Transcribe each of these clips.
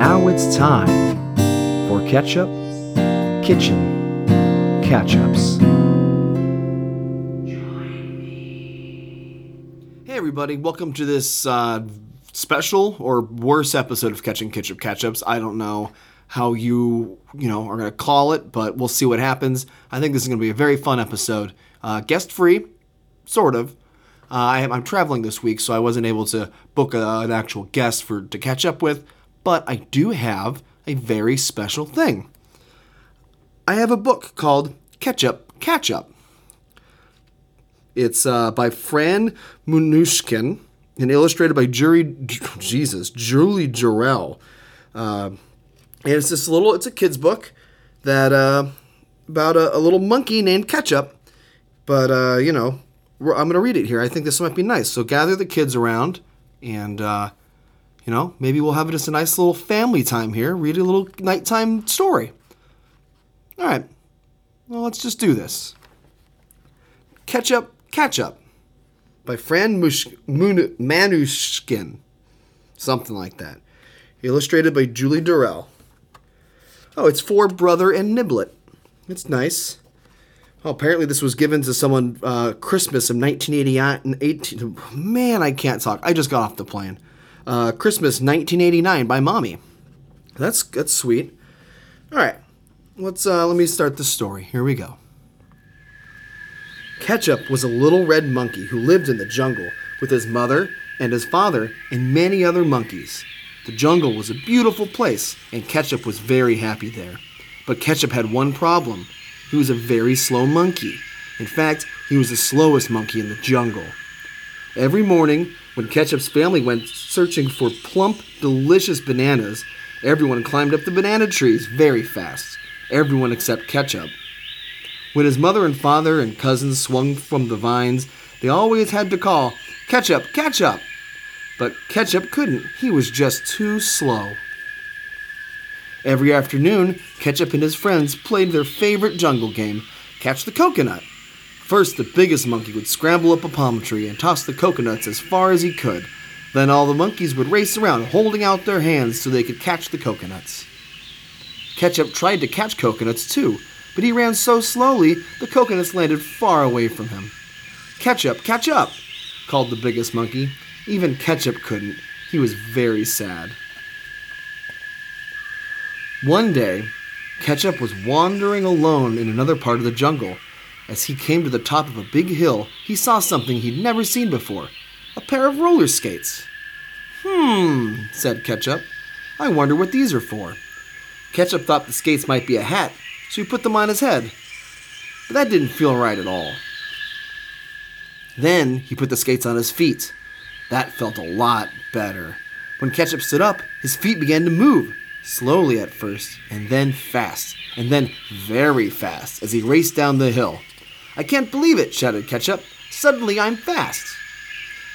now it's time for Ketchup Kitchen Catch Ups. Hey, everybody, welcome to this uh, special or worse episode of Catching Ketchup Catch Ups. I don't know how you, you know, are going to call it, but we'll see what happens. I think this is going to be a very fun episode. Uh, guest free, sort of. Uh, I am, I'm traveling this week, so I wasn't able to book a, an actual guest for to catch up with, but I do have a very special thing. I have a book called Ketchup Catch Up. It's uh, by Fran Manushkin and illustrated by Jury, Jesus, Julie Jarrell. Uh, and it's this little, it's a kid's book that, uh, about a, a little monkey named Ketchup. But, uh, you know, I'm going to read it here. I think this might be nice. So gather the kids around and, uh, you know, maybe we'll have just a nice little family time here. Read a little nighttime story. All right. Well, let's just do this. Ketchup, Catch Up by Fran Mush- Mun- Manushkin. Something like that. Illustrated by Julie Durrell. Oh, it's for Brother and Niblet. It's nice. Oh, apparently this was given to someone uh, Christmas of 1989. 18, man, I can't talk. I just got off the plane. Uh, Christmas 1989 by Mommy. That's that's sweet. All right, let's uh, let me start the story. Here we go. Ketchup was a little red monkey who lived in the jungle with his mother and his father and many other monkeys. The jungle was a beautiful place, and Ketchup was very happy there. But Ketchup had one problem he was a very slow monkey. In fact, he was the slowest monkey in the jungle. Every morning, when Ketchup's family went searching for plump, delicious bananas, everyone climbed up the banana trees very fast. Everyone except Ketchup. When his mother and father and cousins swung from the vines, they always had to call, Ketchup, Ketchup! But Ketchup couldn't, he was just too slow. Every afternoon, Ketchup and his friends played their favorite jungle game, Catch the Coconut. First, the biggest monkey would scramble up a palm tree and toss the coconuts as far as he could. Then all the monkeys would race around, holding out their hands so they could catch the coconuts. Ketchup tried to catch coconuts too, but he ran so slowly the coconuts landed far away from him. Ketchup, catch up! called the biggest monkey. Even Ketchup couldn't. He was very sad. One day, Ketchup was wandering alone in another part of the jungle. As he came to the top of a big hill, he saw something he'd never seen before a pair of roller skates. Hmm, said Ketchup. I wonder what these are for. Ketchup thought the skates might be a hat, so he put them on his head. But that didn't feel right at all. Then he put the skates on his feet. That felt a lot better. When Ketchup stood up, his feet began to move, slowly at first, and then fast, and then very fast as he raced down the hill. I can't believe it, shouted Ketchup. Suddenly I'm fast.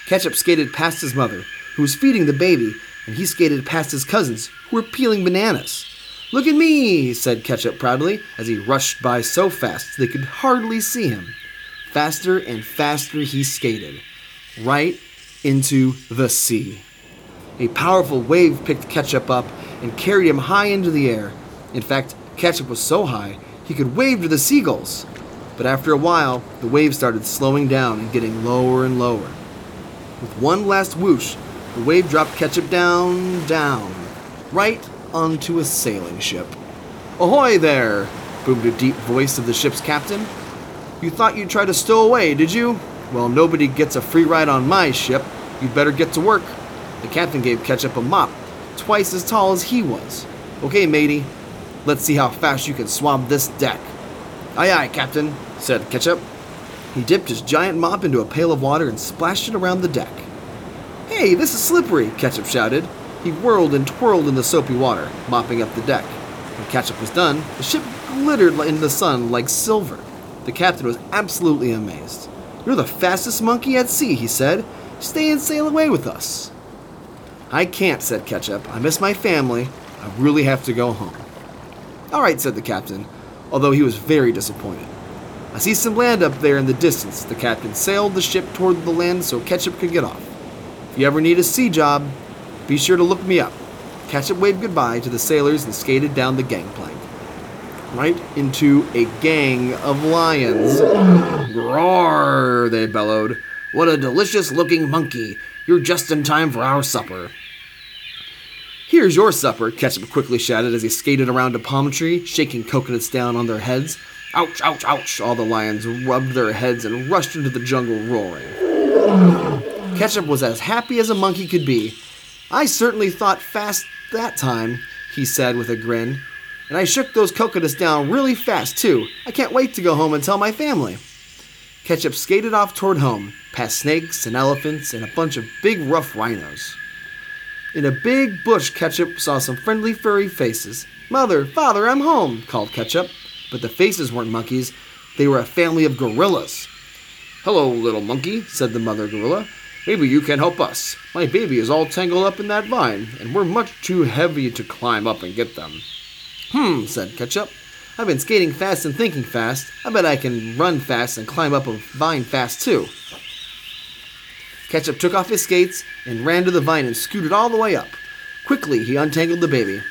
Ketchup skated past his mother, who was feeding the baby, and he skated past his cousins, who were peeling bananas. Look at me, said Ketchup proudly, as he rushed by so fast they could hardly see him. Faster and faster he skated, right into the sea. A powerful wave picked Ketchup up and carried him high into the air. In fact, Ketchup was so high he could wave to the seagulls. But after a while, the wave started slowing down and getting lower and lower. With one last whoosh, the wave dropped Ketchup down, down, right onto a sailing ship. Ahoy there! boomed a deep voice of the ship's captain. You thought you'd try to stow away, did you? Well, nobody gets a free ride on my ship. You'd better get to work. The captain gave Ketchup a mop, twice as tall as he was. Okay, matey, let's see how fast you can swab this deck. Aye, aye, Captain, said Ketchup. He dipped his giant mop into a pail of water and splashed it around the deck. Hey, this is slippery, Ketchup shouted. He whirled and twirled in the soapy water, mopping up the deck. When Ketchup was done, the ship glittered in the sun like silver. The captain was absolutely amazed. You're the fastest monkey at sea, he said. Stay and sail away with us. I can't, said Ketchup. I miss my family. I really have to go home. All right, said the captain, although he was very disappointed. I see some land up there in the distance. The captain sailed the ship toward the land so Ketchup could get off. If you ever need a sea job, be sure to look me up. Ketchup waved goodbye to the sailors and skated down the gangplank. Right into a gang of lions. Roar, they bellowed. What a delicious looking monkey. You're just in time for our supper. Here's your supper, Ketchup quickly shouted as he skated around a palm tree, shaking coconuts down on their heads. Ouch, ouch, ouch! All the lions rubbed their heads and rushed into the jungle roaring. Ketchup was as happy as a monkey could be. I certainly thought fast that time, he said with a grin. And I shook those coconuts down really fast, too. I can't wait to go home and tell my family. Ketchup skated off toward home, past snakes and elephants and a bunch of big rough rhinos. In a big bush, Ketchup saw some friendly furry faces. Mother, father, I'm home, called Ketchup. But the faces weren't monkeys, they were a family of gorillas. Hello, little monkey, said the mother gorilla. Maybe you can help us. My baby is all tangled up in that vine, and we're much too heavy to climb up and get them. Hmm, said Ketchup. I've been skating fast and thinking fast. I bet I can run fast and climb up a vine fast too. Ketchup took off his skates and ran to the vine and scooted all the way up. Quickly, he untangled the baby.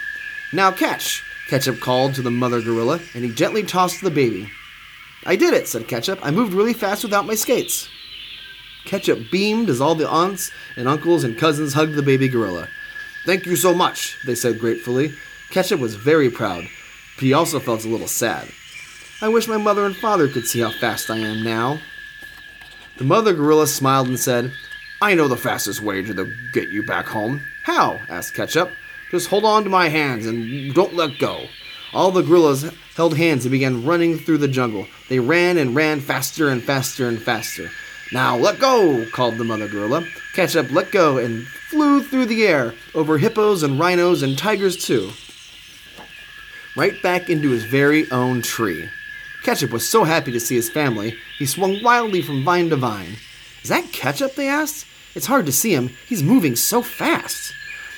Now catch, Ketchup called to the mother gorilla, and he gently tossed the baby. I did it, said Ketchup. I moved really fast without my skates. Ketchup beamed as all the aunts and uncles and cousins hugged the baby gorilla. Thank you so much, they said gratefully. Ketchup was very proud, he also felt a little sad. I wish my mother and father could see how fast I am now. The mother gorilla smiled and said, I know the fastest way to get you back home. How? asked Ketchup. Just hold on to my hands and don't let go. All the gorillas held hands and began running through the jungle. They ran and ran faster and faster and faster. Now let go, called the mother gorilla. Ketchup let go and flew through the air, over hippos and rhinos and tigers too. Right back into his very own tree. Ketchup was so happy to see his family, he swung wildly from vine to vine. Is that Ketchup? they asked. It's hard to see him. He's moving so fast.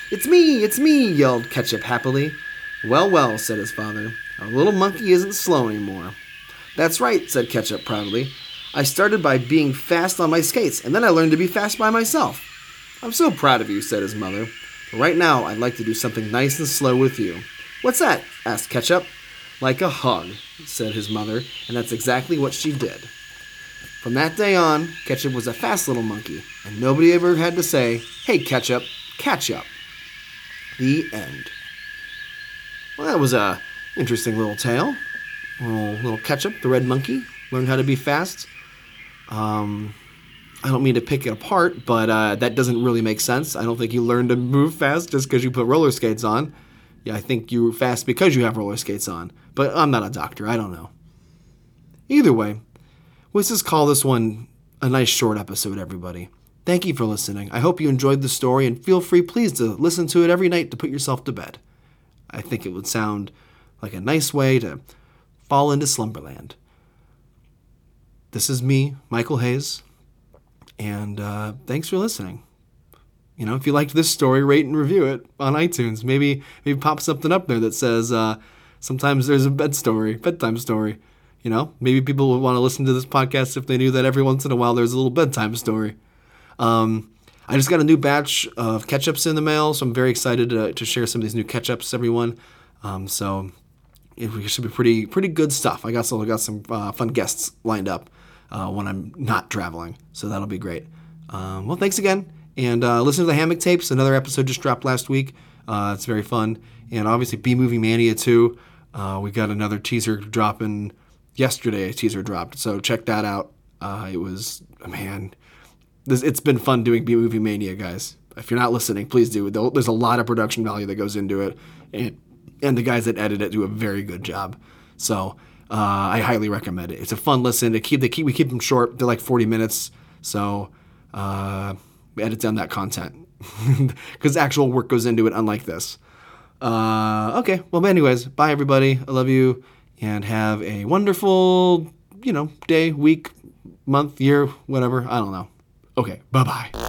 It's me, it's me, yelled Ketchup happily. Well, well, said his father. Our little monkey isn't slow anymore. That's right, said Ketchup proudly. I started by being fast on my skates, and then I learned to be fast by myself. I'm so proud of you, said his mother. But right now, I'd like to do something nice and slow with you. What's that? asked Ketchup. Like a hug, said his mother, and that's exactly what she did. From that day on, Ketchup was a fast little monkey, and nobody ever had to say, Hey, Ketchup, catch up. The end. Well, that was a interesting little tale. Little, little Ketchup, the red monkey, learned how to be fast. Um, I don't mean to pick it apart, but uh, that doesn't really make sense. I don't think you learn to move fast just because you put roller skates on. Yeah, I think you're fast because you have roller skates on. But I'm not a doctor. I don't know. Either way, let's just call this one a nice short episode, everybody. Thank you for listening. I hope you enjoyed the story and feel free, please, to listen to it every night to put yourself to bed. I think it would sound like a nice way to fall into slumberland. This is me, Michael Hayes, and uh, thanks for listening. You know, if you liked this story, rate and review it on iTunes. Maybe maybe pop something up there that says uh, sometimes there's a bed story, bedtime story. You know, maybe people would want to listen to this podcast if they knew that every once in a while there's a little bedtime story. Um, I just got a new batch of ketchups in the mail, so I'm very excited to, to share some of these new ketchups, everyone. Um, so it should be pretty pretty good stuff. I got some I got some uh, fun guests lined up uh, when I'm not traveling, so that'll be great. Um, well, thanks again, and uh, listen to the hammock tapes. Another episode just dropped last week. Uh, it's very fun, and obviously B Movie Mania too. Uh, we got another teaser dropping yesterday. A teaser dropped, so check that out. Uh, it was man, this, it's been fun doing B Movie Mania, guys. If you're not listening, please do. There's a lot of production value that goes into it, and and the guys that edit it do a very good job. So uh, I highly recommend it. It's a fun listen. To keep they keep we keep them short. They're like 40 minutes, so uh, we edit down that content because actual work goes into it. Unlike this. Uh, okay. Well, anyways, bye everybody. I love you, and have a wonderful you know day, week, month, year, whatever. I don't know. Okay. Bye bye.